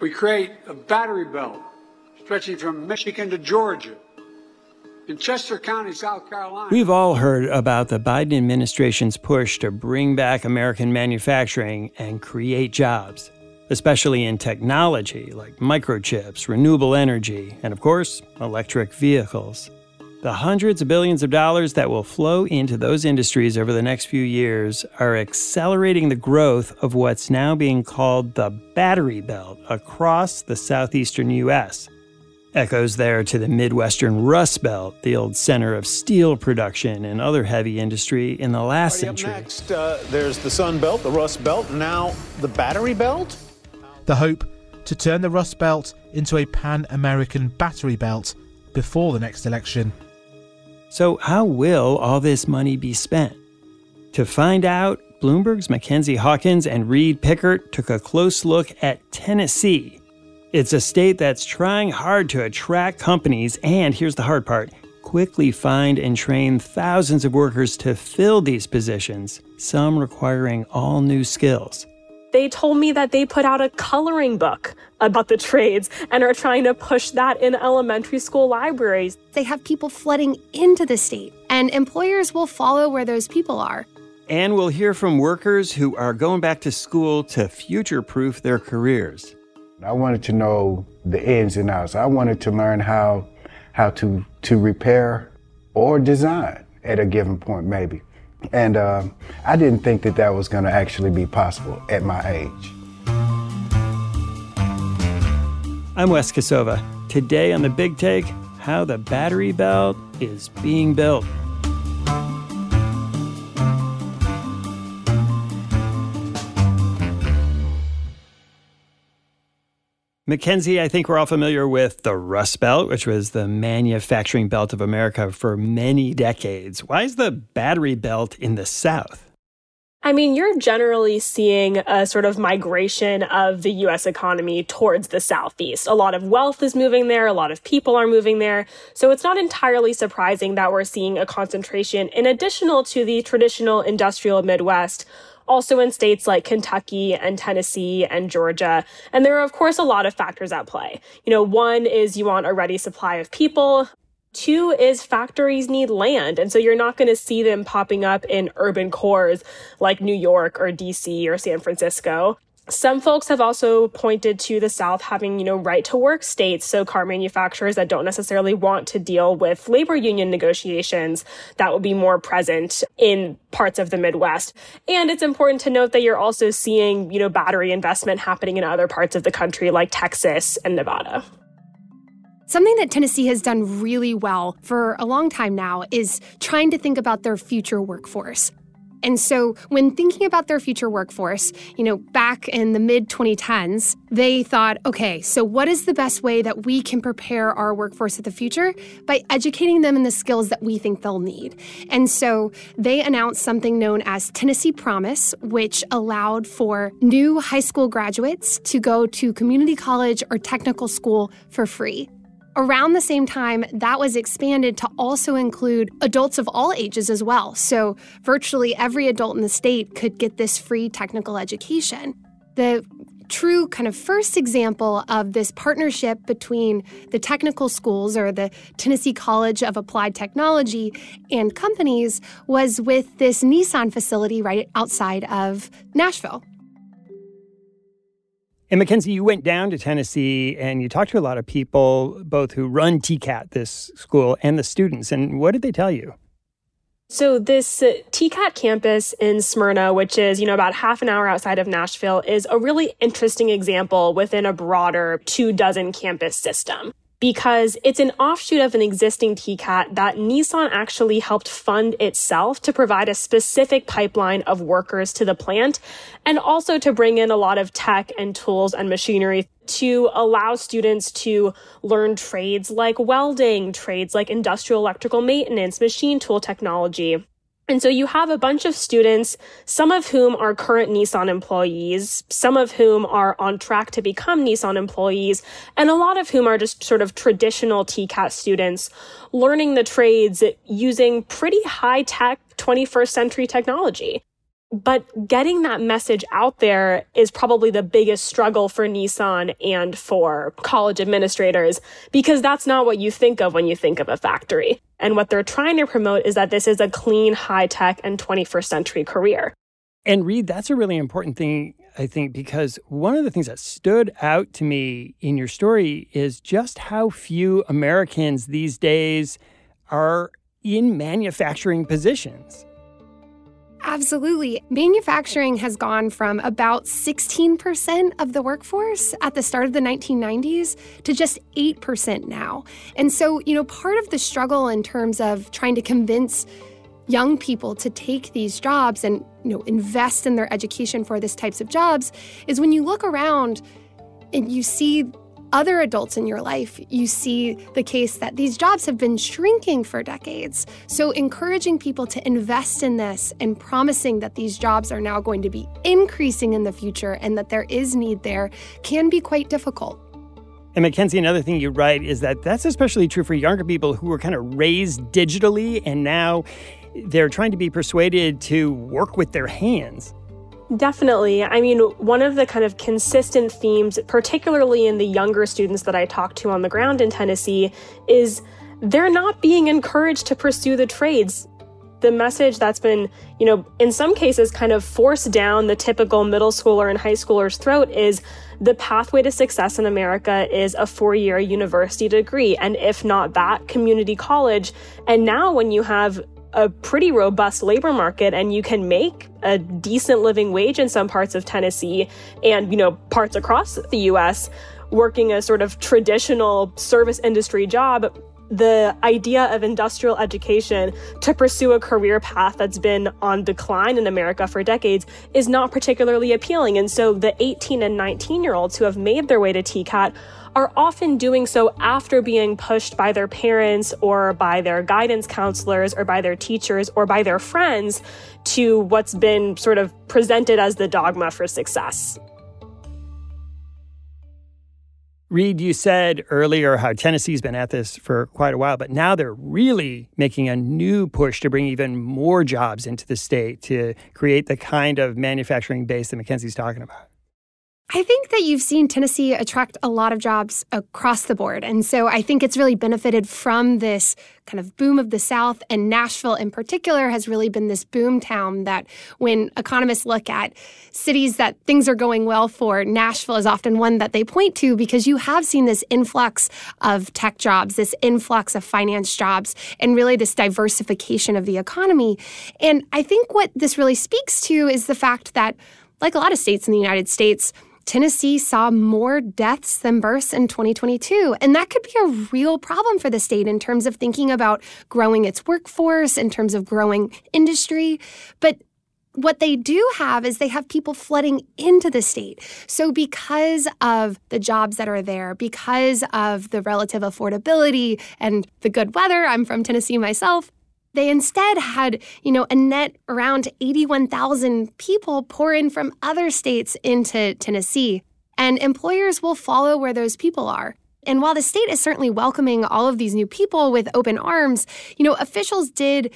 We create a battery belt stretching from Michigan to Georgia. In Chester County, South Carolina. We've all heard about the Biden administration's push to bring back American manufacturing and create jobs, especially in technology like microchips, renewable energy, and of course, electric vehicles. The hundreds of billions of dollars that will flow into those industries over the next few years are accelerating the growth of what's now being called the battery belt across the southeastern U.S. Echoes there to the Midwestern Rust Belt, the old center of steel production and other heavy industry in the last Right, century. Up next, uh, there's the Sun Belt, the Rust Belt, now the Battery Belt. The hope to turn the Rust Belt into a pan American battery belt before the next election. So, how will all this money be spent? To find out, Bloomberg's Mackenzie Hawkins and Reade Pickert took a close look at Tennessee. It's a state that's trying hard to attract companies and, here's the hard part, quickly find and train thousands of workers to fill these positions, some requiring all new skills. They told me that they put out a coloring book about the trades and are trying to push that in elementary school libraries. They have people flooding into the state, and employers will follow where those people are. And we'll hear from workers who are going back to school to future proof their careers. I wanted to know the ins and outs. I wanted to learn how how to to repair or design at a given point, maybe. And uh, I didn't think that that was going to actually be possible at my age. I'm Wes Kosova. Today on the Big Take, how the battery belt is being built. Mackenzie, I think we're all familiar with the Rust Belt, which was the manufacturing belt of America for many decades. Why is the battery belt in the South? I mean, you're generally seeing a sort of migration of the US economy towards the Southeast. A lot of wealth is moving there, a lot of people are moving there. So it's not entirely surprising that we're seeing a concentration in additional to the traditional industrial Midwest also in states like Kentucky and Tennessee and Georgia. And there are, of course, a lot of factors at play. You know, one is you want a ready supply of people. Two is factories need land. And so you're not going to see them popping up in urban cores like New York or DC or San Francisco. Some folks have also pointed to the South having, you know, right to work states. So car manufacturers that don't necessarily want to deal with labor union negotiations that will be more present in parts of the Midwest. And it's important to note that you're also seeing, you know, battery investment happening in other parts of the country like Texas and Nevada. Something that Tennessee has done really well for a long time now is trying to think about their future workforce. And so, when thinking about their future workforce, you know, back in the mid 2010s, they thought, okay, so what is the best way that we can prepare our workforce of the future? By educating them in the skills that we think they'll need. And so, they announced something known as Tennessee Promise, which allowed for new high school graduates to go to community college or technical school for free. Around the same time, that was expanded to also include adults of all ages as well. So, virtually every adult in the state could get this free technical education. The true kind of first example of this partnership between the technical schools or the Tennessee College of Applied Technology and companies was with this Nissan facility right outside of Nashville. And Mackenzie, you went down to Tennessee and you talked to a lot of people, both who run TCAT, this school, and the students. And what did they tell you? So this uh, TCAT campus in Smyrna, which is, you know, about half an hour outside of Nashville, is a really interesting example within a broader two dozen campus system. Because it's an offshoot of an existing TCAT that Nissan actually helped fund itself to provide a specific pipeline of workers to the plant and also to bring in a lot of tech and tools and machinery to allow students to learn trades like welding, trades like industrial electrical maintenance, machine tool technology. And so you have a bunch of students, some of whom are current Nissan employees, some of whom are on track to become Nissan employees, and a lot of whom are just sort of traditional TCAT students learning the trades using pretty high tech 21st century technology. But getting that message out there is probably the biggest struggle for Nissan and for college administrators because that's not what you think of when you think of a factory. And what they're trying to promote is that this is a clean, high tech, and 21st century career. And Reade, that's a really important thing, I think, because one of the things that stood out to me in your story is just how few Americans these days are in manufacturing positions. Absolutely. Manufacturing has gone from about 16% of the workforce at the start of the 1990s to just 8% now. And so, you know, part of the struggle in terms of trying to convince young people to take these jobs and, you know, invest in their education for these types of jobs is when you look around and you see other adults in your life, you see the case that these jobs have been shrinking for decades. So, encouraging people to invest in this and promising that these jobs are now going to be increasing in the future and that there is need there can be quite difficult. And Mackenzie, another thing you write is that that's especially true for younger people who were kind of raised digitally and now they're trying to be persuaded to work with their hands. Definitely. I mean, one of the kind of consistent themes, particularly in the younger students that I talk to on the ground in Tennessee, is they're not being encouraged to pursue the trades. The message that's been, you know, in some cases kind of forced down the typical middle schooler and high schooler's throat is the pathway to success in America is a four year university degree. And if not that, community college. And now when you have a pretty robust labor market and you can make a decent living wage in some parts of Tennessee and, you know, parts across the US working a sort of traditional service industry job, the idea of industrial education to pursue a career path that's been on decline in America for decades is not particularly appealing. And so the 18 and 19 year olds who have made their way to TCAT are often doing so after being pushed by their parents or by their guidance counselors or by their teachers or by their friends to what's been sort of presented as the dogma for success. Reade, you said earlier how Tennessee's been at this for quite a while, but now they're really making a new push to bring even more jobs into the state to create the kind of manufacturing base that Mackenzie's talking about. I think that you've seen Tennessee attract a lot of jobs across the board. And so I think it's really benefited from this kind of boom of the South. And Nashville, in particular, has really been this boom town that when economists look at cities that things are going well for, Nashville is often one that they point to because you have seen this influx of tech jobs, this influx of finance jobs, and really this diversification of the economy. And I think what this really speaks to is the fact that, like a lot of states in the United States, Tennessee saw more deaths than births in 2022. And that could be a real problem for the state in terms of thinking about growing its workforce, in terms of growing industry. But what they do have is they have people flooding into the state. So, because of the jobs that are there, because of the relative affordability and the good weather, I'm from Tennessee myself, they instead had, you know, a net around 81,000 people pour in from other states into Tennessee. And employers will follow where those people are. And while the state is certainly welcoming all of these new people with open arms, you know, officials did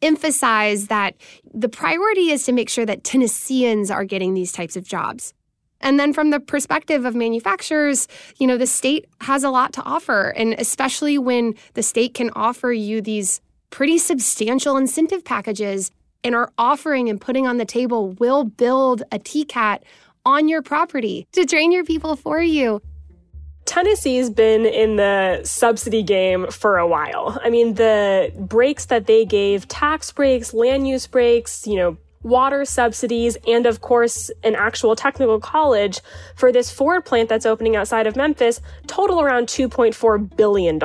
emphasize that the priority is to make sure that Tennesseans are getting these types of jobs. And then from the perspective of manufacturers, you know, the state has a lot to offer. And especially when the state can offer you these pretty substantial incentive packages and are offering and putting on the table will build a TCAT on your property to train your people for you. Tennessee's been in the subsidy game for a while. I mean, the breaks that they gave, tax breaks, land use breaks, you know, water subsidies, and of course, an actual technical college for this Ford plant that's opening outside of Memphis total around $2.4 billion.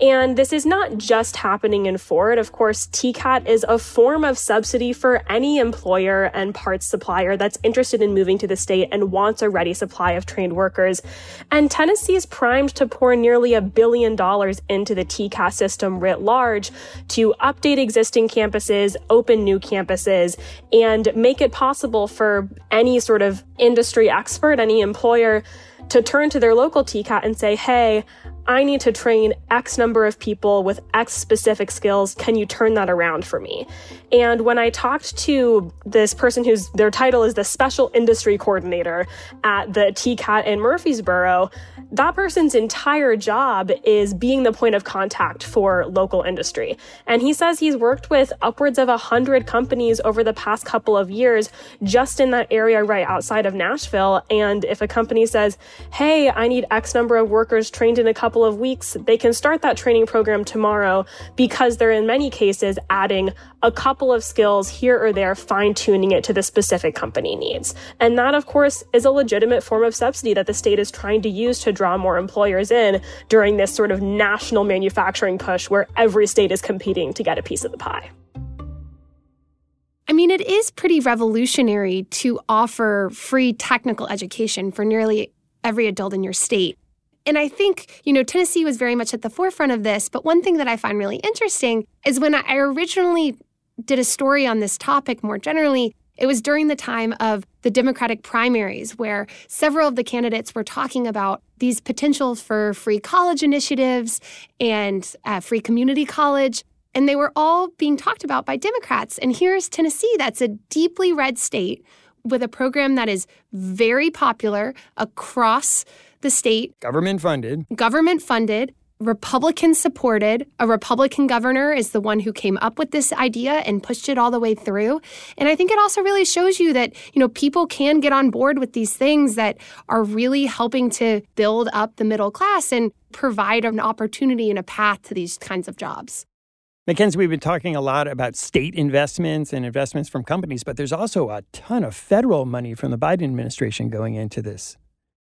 And this is not just happening in Ford. Of course, TCAT is a form of subsidy for any employer and parts supplier that's interested in moving to the state and wants a ready supply of trained workers. And Tennessee is primed to pour nearly a billion dollars into the TCAT system writ large to update existing campuses, open new campuses, and make it possible for any sort of industry expert, any employer to turn to their local TCAT and say, hey, I need to train X number of people with X specific skills. Can you turn that around for me? And when I talked to this person whose their title is the special industry coordinator at the TCAT in Murfreesboro, that person's entire job is being the point of contact for local industry. And he says he's worked with upwards of a hundred companies over the past couple of years just in that area right outside of Nashville. And if a company says, Hey, I need X number of workers trained in a couple of weeks, they can start that training program tomorrow because they're in many cases adding a couple of skills here or there, fine tuning it to the specific company needs. And that, of course, is a legitimate form of subsidy that the state is trying to use to draw more employers in during this sort of national manufacturing push where every state is competing to get a piece of the pie. I mean, it is pretty revolutionary to offer free technical education for nearly every adult in your state. And I think, you know, Tennessee was very much at the forefront of this. But one thing that I find really interesting is when I originally did a story on this topic more generally, it was during the time of the Democratic primaries, where several of the candidates were talking about these potentials for free college initiatives and uh, free community college. And they were all being talked about by Democrats. And here's Tennessee, that's a deeply red state with a program that is very popular across the state. Government funded. Government funded. Republican supported. A Republican governor is the one who came up with this idea and pushed it all the way through. And I think it also really shows you that, you know, people can get on board with these things that are really helping to build up the middle class and provide an opportunity and a path to these kinds of jobs. Mackenzie, we've been talking a lot about state investments and investments from companies, but there's also a ton of federal money from the Biden administration going into this.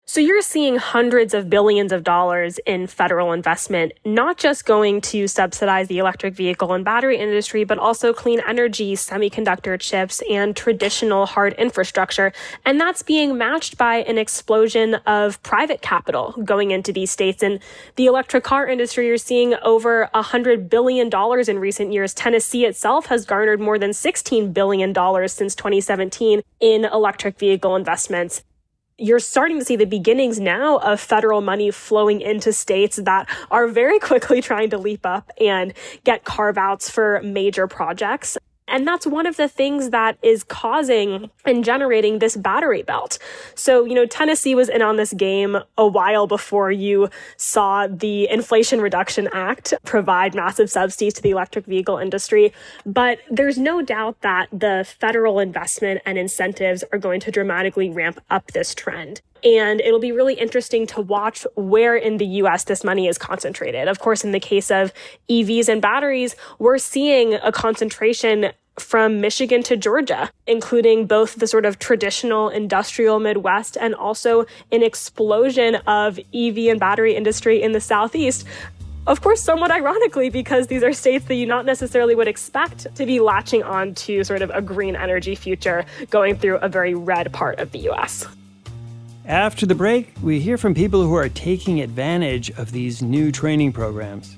So you're seeing hundreds of billions of dollars in federal investment, not just going to subsidize the electric vehicle and battery industry, but also clean energy, semiconductor chips, and traditional hard infrastructure. And that's being matched by an explosion of private capital going into these states. And the electric car industry, you're seeing over $100 billion in recent years. Tennessee itself has garnered more than $16 billion since 2017 in electric vehicle investments you're starting to see the beginnings now of federal money flowing into states that are very quickly trying to leap up and get carve outs for major projects. And that's one of the things that is causing and generating this battery belt. So, you know, Tennessee was in on this game a while before you saw the Inflation Reduction Act provide massive subsidies to the electric vehicle industry. But there's no doubt that the federal investment and incentives are going to dramatically ramp up this trend. And it'll be really interesting to watch where in the US this money is concentrated. Of course, in the case of EVs and batteries, we're seeing a concentration from Michigan to Georgia, including both the sort of traditional industrial Midwest and also an explosion of EV and battery industry in the Southeast. Of course, somewhat ironically, because these are states that you not necessarily would expect to be latching on to sort of a green energy future going through a very red part of the US. After the break, we hear from people who are taking advantage of these new training programs.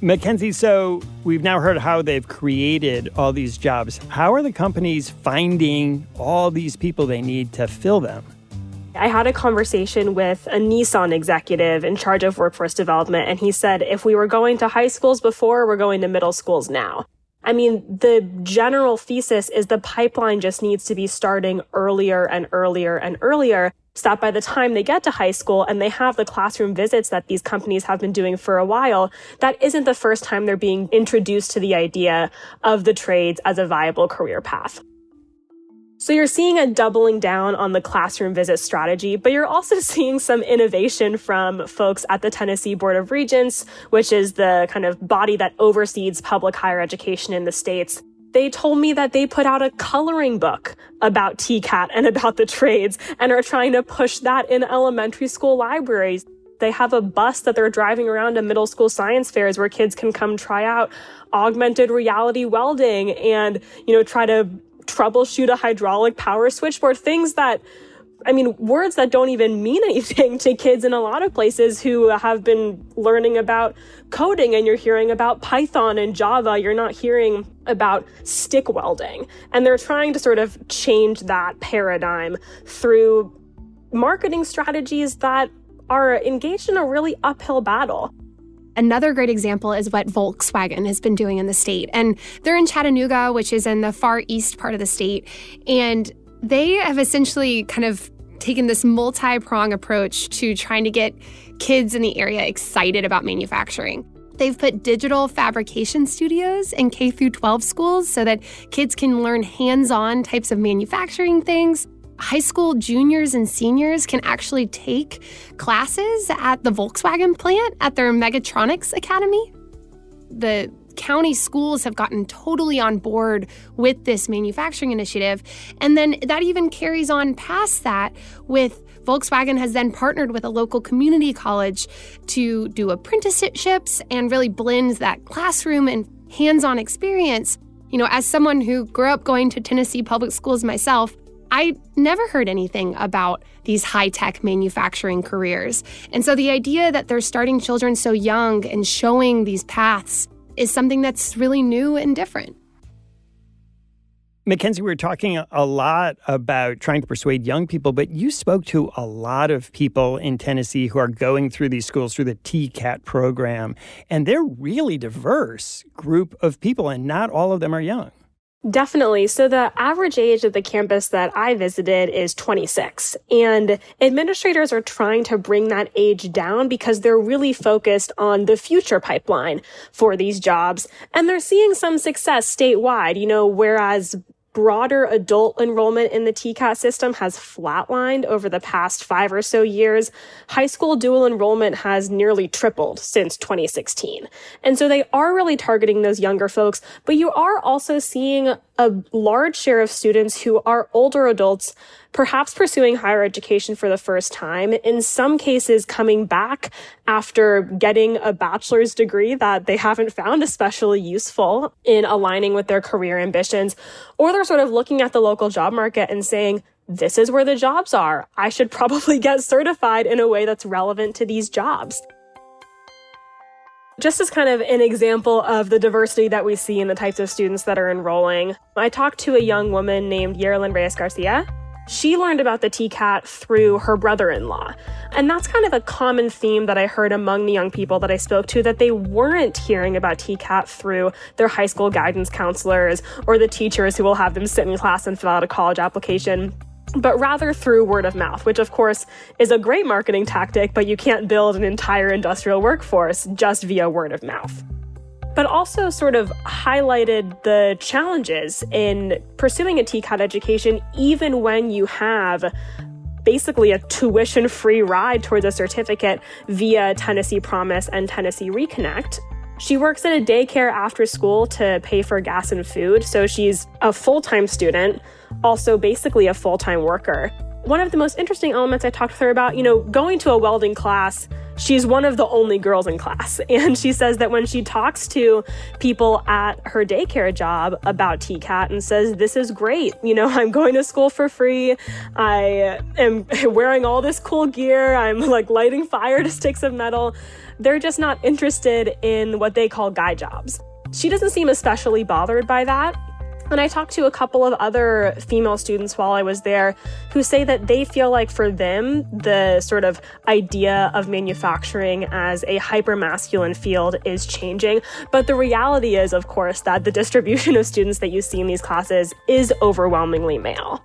Mackenzie, so we've now heard how they've created all these jobs. How are the companies finding all these people they need to fill them? I had a conversation with a Nissan executive in charge of workforce development, and he said if we were going to high schools before, we're going to middle schools now. I mean, the general thesis is the pipeline just needs to be starting earlier and earlier and earlier that by the time they get to high school and they have the classroom visits that these companies have been doing for a while, that isn't the first time they're being introduced to the idea of the trades as a viable career path. So you're seeing a doubling down on the classroom visit strategy, but you're also seeing some innovation from folks at the Tennessee Board of Regents, which is the kind of body that oversees public higher education in the states. They told me that they put out a coloring book about TCAT and about the trades and are trying to push that in elementary school libraries. They have a bus that they're driving around to middle school science fairs where kids can come try out augmented reality welding and, you know, try to troubleshoot a hydraulic power switchboard, things that I mean, words that don't even mean anything to kids in a lot of places who have been learning about coding and you're hearing about Python and Java. You're not hearing about stick welding. And they're trying to sort of change that paradigm through marketing strategies that are engaged in a really uphill battle. Another great example is what Volkswagen has been doing in the state. And they're in Chattanooga, which is in the far east part of the state. And they have essentially kind of taken this multi prong approach to trying to get kids in the area excited about manufacturing. They've put digital fabrication studios in K through 12 schools so that kids can learn hands-on types of manufacturing things high school juniors and seniors can actually take classes at the Volkswagen plant at their Mechatronics Academy. The county schools have gotten totally on board with this manufacturing initiative. And then that even carries on past that with Volkswagen has then partnered with a local community college to do apprenticeships and really blends that classroom and hands on experience. You know, as someone who grew up going to Tennessee public schools myself, I never heard anything about these high tech manufacturing careers. And so the idea that they're starting children so young and showing these paths is something that's really new and different. Mackenzie, we were talking a lot about trying to persuade young people, but you spoke to a lot of people in Tennessee who are going through these schools through the TCAT program, and they're really diverse group of people, and not all of them are young. Definitely. So the average age of the campus that I visited is 26 and administrators are trying to bring that age down because they're really focused on the future pipeline for these jobs and they're seeing some success statewide, you know, whereas broader adult enrollment in the TCAT system has flatlined over the past five or so years. High school dual enrollment has nearly tripled since 2016. And so they are really targeting those younger folks, but you are also seeing a large share of students who are older adults perhaps pursuing higher education for the first time, in some cases coming back after getting a bachelor's degree that they haven't found especially useful in aligning with their career ambitions, or they're sort of looking at the local job market and saying, this is where the jobs are. I should probably get certified in a way that's relevant to these jobs just as kind of an example of the diversity that we see in the types of students that are enrolling, I talked to a young woman named Yerlin Reyes Garcia. She learned about the TCAT through her brother in law. And that's kind of a common theme that I heard among the young people that I spoke to that they weren't hearing about TCAT through their high school guidance counselors or the teachers who will have them sit in class and fill out a college application but rather through word of mouth, which of course is a great marketing tactic, but you can't build an entire industrial workforce just via word of mouth. But also sort of highlighted the challenges in pursuing a TCAT education, even when you have basically a tuition free ride towards a certificate via Tennessee Promise and Tennessee Reconnect. She works at a daycare after school to pay for gas and food, so she's a full time student, also basically a full time worker. One of the most interesting elements I talked to her about, you know, going to a welding class, she's one of the only girls in class. And she says that when she talks to people at her daycare job about TCAT and says, This is great, you know, I'm going to school for free, I am wearing all this cool gear, I'm like lighting fire to sticks of metal they're just not interested in what they call guy jobs. She doesn't seem especially bothered by that. And I talked to a couple of other female students while I was there who say that they feel like for them, the sort of idea of manufacturing as a hyper masculine field is changing. But the reality is, of course, that the distribution of students that you see in these classes is overwhelmingly male.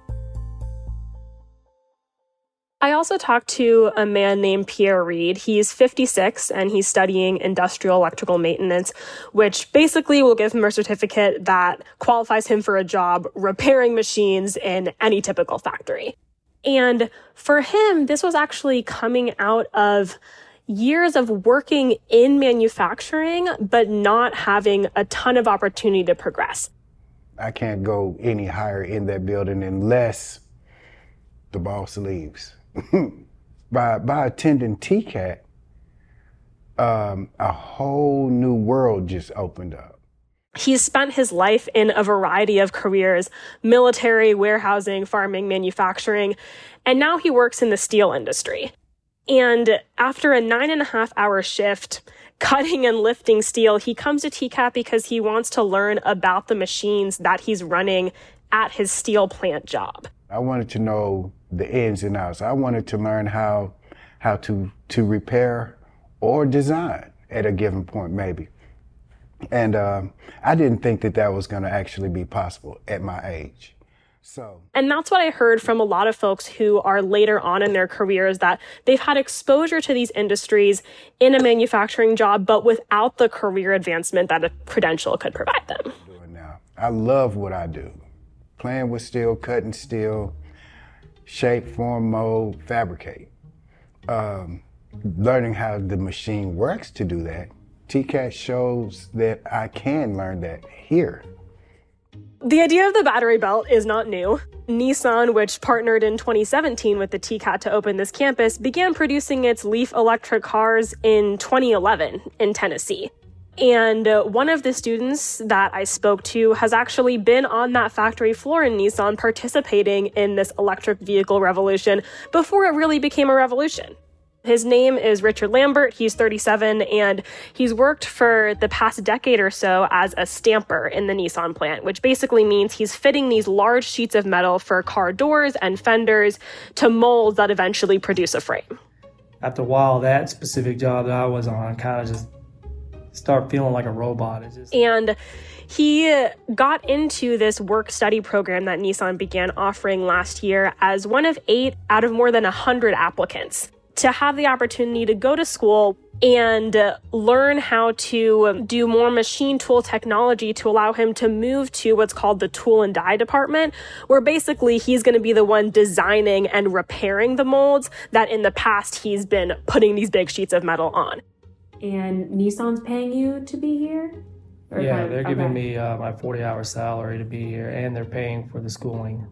I also talked to a man named Pierre Reed. He's 56 and he's studying industrial electrical maintenance, which basically will give him a certificate that qualifies him for a job repairing machines in any typical factory. And for him, this was actually coming out of years of working in manufacturing, but not having a ton of opportunity to progress. I can't go any higher in that building unless the boss leaves. By by attending TCAT, um, a whole new world just opened up. He's spent his life in a variety of careers military, warehousing, farming, manufacturing, and now he works in the steel industry. And after a nine and a half hour shift, cutting and lifting steel, he comes to TCAT because he wants to learn about the machines that he's running at his steel plant job. I wanted to know the ins and outs. I wanted to learn how how to to repair or design at a given point, maybe. And uh, I didn't think that that was going to actually be possible at my age. So, and that's what I heard from a lot of folks who are later on in their careers that they've had exposure to these industries in a manufacturing job, but without the career advancement that a credential could provide them. Now, I love what I do, playing with steel, cutting steel, shape, form, mold, fabricate. Um, learning how the machine works to do that, TCAT shows that I can learn that here. The idea of the battery belt is not new. Nissan, which partnered in 2017 with the TCAT to open this campus, began producing its Leaf electric cars in 2011 in Tennessee. And uh, one of the students that I spoke to has actually been on that factory floor in Nissan participating in this electric vehicle revolution before it really became a revolution. His name is Richard Lambert. He's 37 and he's worked for the past decade or so as a stamper in the Nissan plant, which basically means he's fitting these large sheets of metal for car doors and fenders to molds that eventually produce a frame. After a while, that specific job that I was on kind of just start feeling like a robot. Just... And he got into this work study program that Nissan began offering last year as one of eight out of more than 100 applicants to have the opportunity to go to school and learn how to do more machine tool technology to allow him to move to what's called the tool and die department, where basically he's going to be the one designing and repairing the molds that in the past he's been putting these big sheets of metal on and Nissan's paying you to be here? Or yeah, kind of, they're okay. giving me uh, my 40 hour salary to be here, and they're paying for the schooling.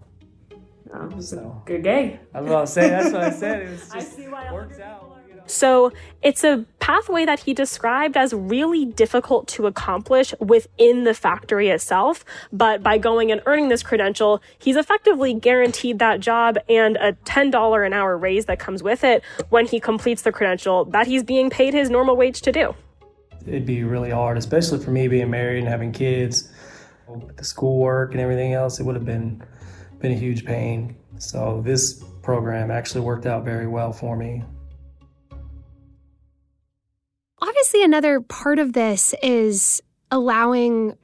Oh, so. good day. I was about to say, that's what I said. It was just, I see why it works out. So it's a pathway that he described as really difficult to accomplish within the factory itself. But by going and earning this credential, he's effectively guaranteed that job and a $10 an hour raise that comes with it when he completes the credential that he's being paid his normal wage to do. It'd be really hard, especially for me being married and having kids, the schoolwork and everything else. It would have been been a huge pain. So this program actually worked out very well for me. Obviously, another part of this is allowing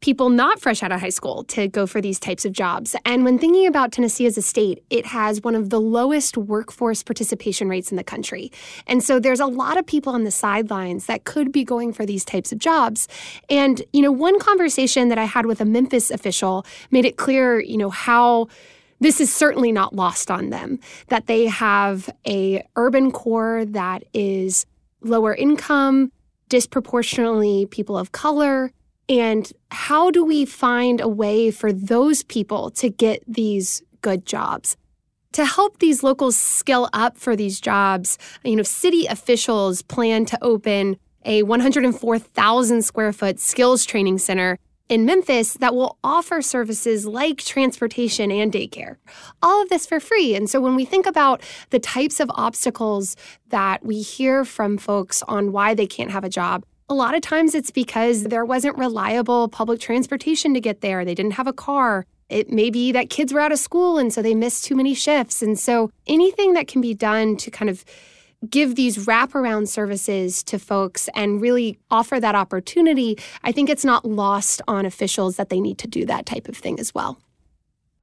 people not fresh out of high school to go for these types of jobs. And when thinking about Tennessee as a state, it has one of the lowest workforce participation rates in the country. And so there's a lot of people on the sidelines that could be going for these types of jobs. And, you know, one conversation that I had with a Memphis official made it clear, you know, how this is certainly not lost on them that they have a urban core that is lower income disproportionately people of color and how do we find a way for those people to get these good jobs? To help these locals skill up for these jobs, you know, city officials plan to open a 104,000 square foot skills training center in Memphis that will offer services like transportation and daycare. All of this for free. And so when we think about the types of obstacles that we hear from folks on why they can't have a job, a lot of times it's because there wasn't reliable public transportation to get there. They didn't have a car. It may be that kids were out of school and so they missed too many shifts. And so anything that can be done to kind of give these wraparound services to folks and really offer that opportunity, I think it's not lost on officials that they need to do that type of thing as well.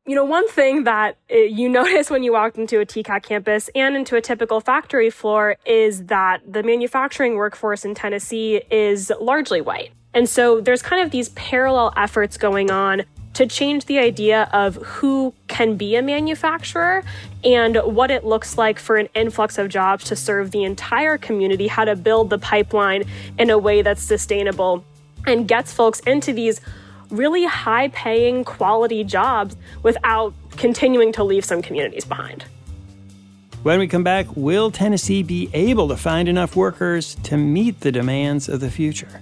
You know, one thing that uh, you notice when you walk into a TCAT campus and into a typical factory floor is that the manufacturing workforce in Tennessee is largely white. And so there's kind of these parallel efforts going on to change the idea of who can be a manufacturer and what it looks like for an influx of jobs to serve the entire community, how to build the pipeline in a way that's sustainable and gets folks into these really high paying quality jobs without continuing to leave some communities behind. When we come back, will Tennessee be able to find enough workers to meet the demands of the future?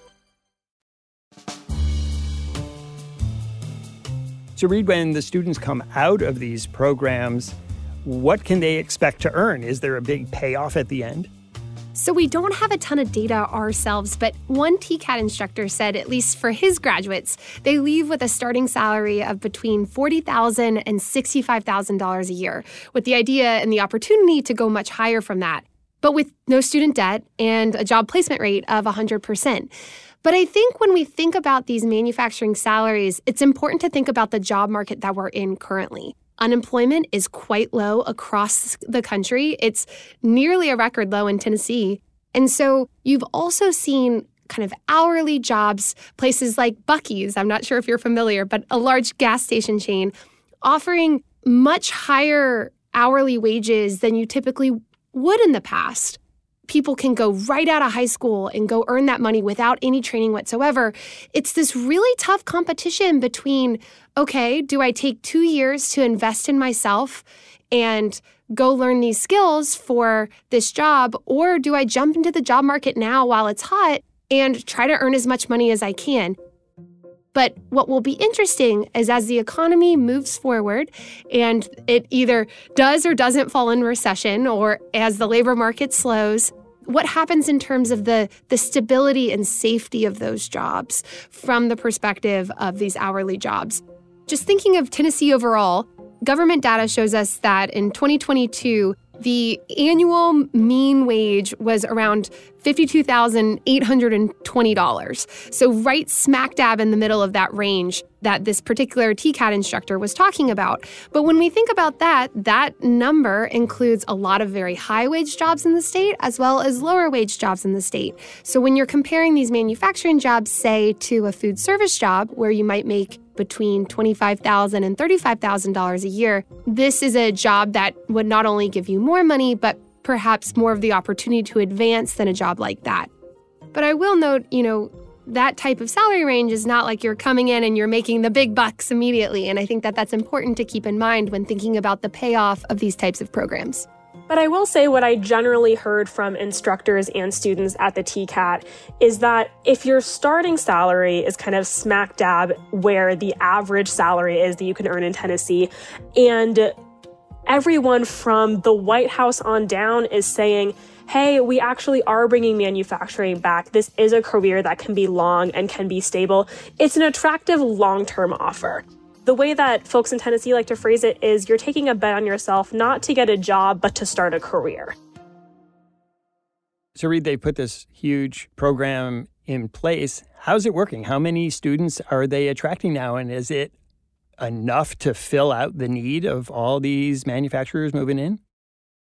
So, Reade, when the students come out of these programs, what can they expect to earn? Is there a big payoff at the end? So, we don't have a ton of data ourselves, but one TCAT instructor said, at least for his graduates, they leave with a starting salary of between $40,000 and $65,000 a year, with the idea and the opportunity to go much higher from that, but with no student debt and a job placement rate of 100%. But I think when we think about these manufacturing salaries, it's important to think about the job market that we're in currently. Unemployment is quite low across the country. It's nearly a record low in Tennessee. And so you've also seen kind of hourly jobs, places like Buc-ee's, I'm not sure if you're familiar, but a large gas station chain offering much higher hourly wages than you typically would in the past people can go right out of high school and go earn that money without any training whatsoever. It's this really tough competition between okay, do I take two years to invest in myself and go learn these skills for this job, or do I jump into the job market now while it's hot and try to earn as much money as I can? But what will be interesting is as the economy moves forward and it either does or doesn't fall in recession, or as the labor market slows, what happens in terms of the, the stability and safety of those jobs from the perspective of these hourly jobs. Just thinking of Tennessee overall, government data shows us that in 2022, the annual mean wage was around $52,820. So, right smack dab in the middle of that range that this particular TCAT instructor was talking about. But when we think about that, that number includes a lot of very high wage jobs in the state as well as lower wage jobs in the state. So, when you're comparing these manufacturing jobs, say, to a food service job where you might make between $25,000 and $35,000 a year, this is a job that would not only give you more money, but perhaps more of the opportunity to advance than a job like that. But I will note, you know, that type of salary range is not like you're coming in and you're making the big bucks immediately. And I think that that's important to keep in mind when thinking about the payoff of these types of programs. But I will say what I generally heard from instructors and students at the TCAT is that if your starting salary is kind of smack dab where the average salary is that you can earn in Tennessee, and everyone from the White House on down is saying, hey, we actually are bringing manufacturing back. This is a career that can be long and can be stable. It's an attractive long term offer. The way that folks in Tennessee like to phrase it is you're taking a bet on yourself not to get a job, but to start a career. So, Reade, they put this huge program in place. How's it working? How many students are they attracting now? And is it enough to fill out the need of all these manufacturers moving in?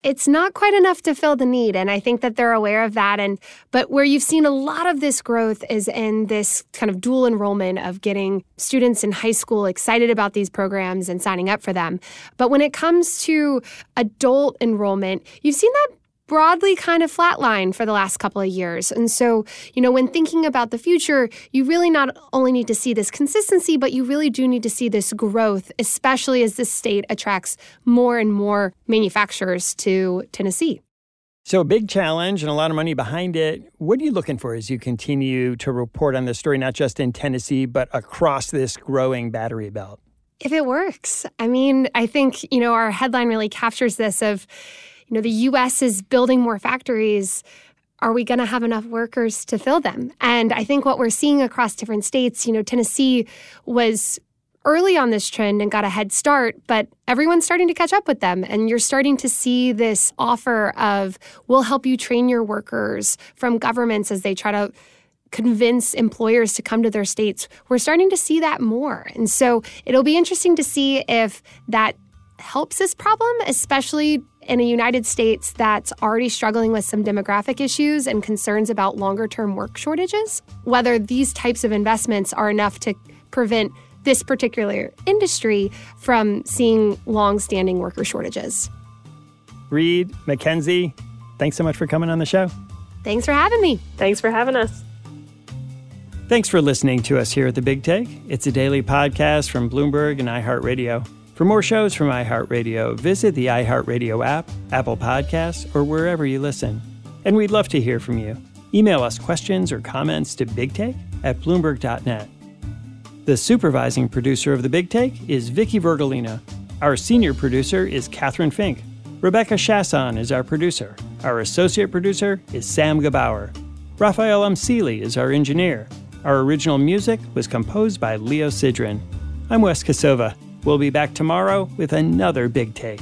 It's not quite enough to fill the need and i think that they're aware of that and but where you've seen a lot of this growth is in this kind of dual enrollment of getting students in high school excited about these programs and signing up for them. But when it comes to adult enrollment you've seen that broadly kind of flatline for the last couple of years. And so, you know, when thinking about the future, you really not only need to see this consistency, but you really do need to see this growth, especially as this state attracts more and more manufacturers to Tennessee. So, a big challenge and a lot of money behind it. What are you looking for as you continue to report on this story, not just in Tennessee, but across this growing battery belt? If it works. I mean, I think, you know, our headline really captures this of, you know, the US is building more factories. Are we going to have enough workers to fill them? And I think what we're seeing across different states, you know, Tennessee was early on this trend and got a head start, but everyone's starting to catch up with them. And you're starting to see this offer of, we'll help you train your workers from governments as they try to convince employers to come to their states. We're starting to see that more. And so it'll be interesting to see if that helps this problem, especially in a United States that's already struggling with some demographic issues and concerns about longer term work shortages, whether these types of investments are enough to prevent this particular industry from seeing long standing worker shortages. Reade, Mackenzie, thanks so much for coming on the show. Thanks for having me. Thanks for having us. Thanks for listening to us here at The Big Take. It's a daily podcast from Bloomberg and iHeartRadio. For more shows from iHeartRadio, visit the iHeartRadio app, Apple Podcasts, or wherever you listen. And we'd love to hear from you. Email us questions or comments to bigtake at bloomberg.net. The supervising producer of The Big Take is Vicky Vergolina. Our senior producer is Catherine Fink. Rebecca Chasson is our producer. Our associate producer is Sam Gebauer. Raphael Umsili is our engineer. Our original music was composed by Leo Sidran. I'm Wes Kosova. We'll be back tomorrow with another big take.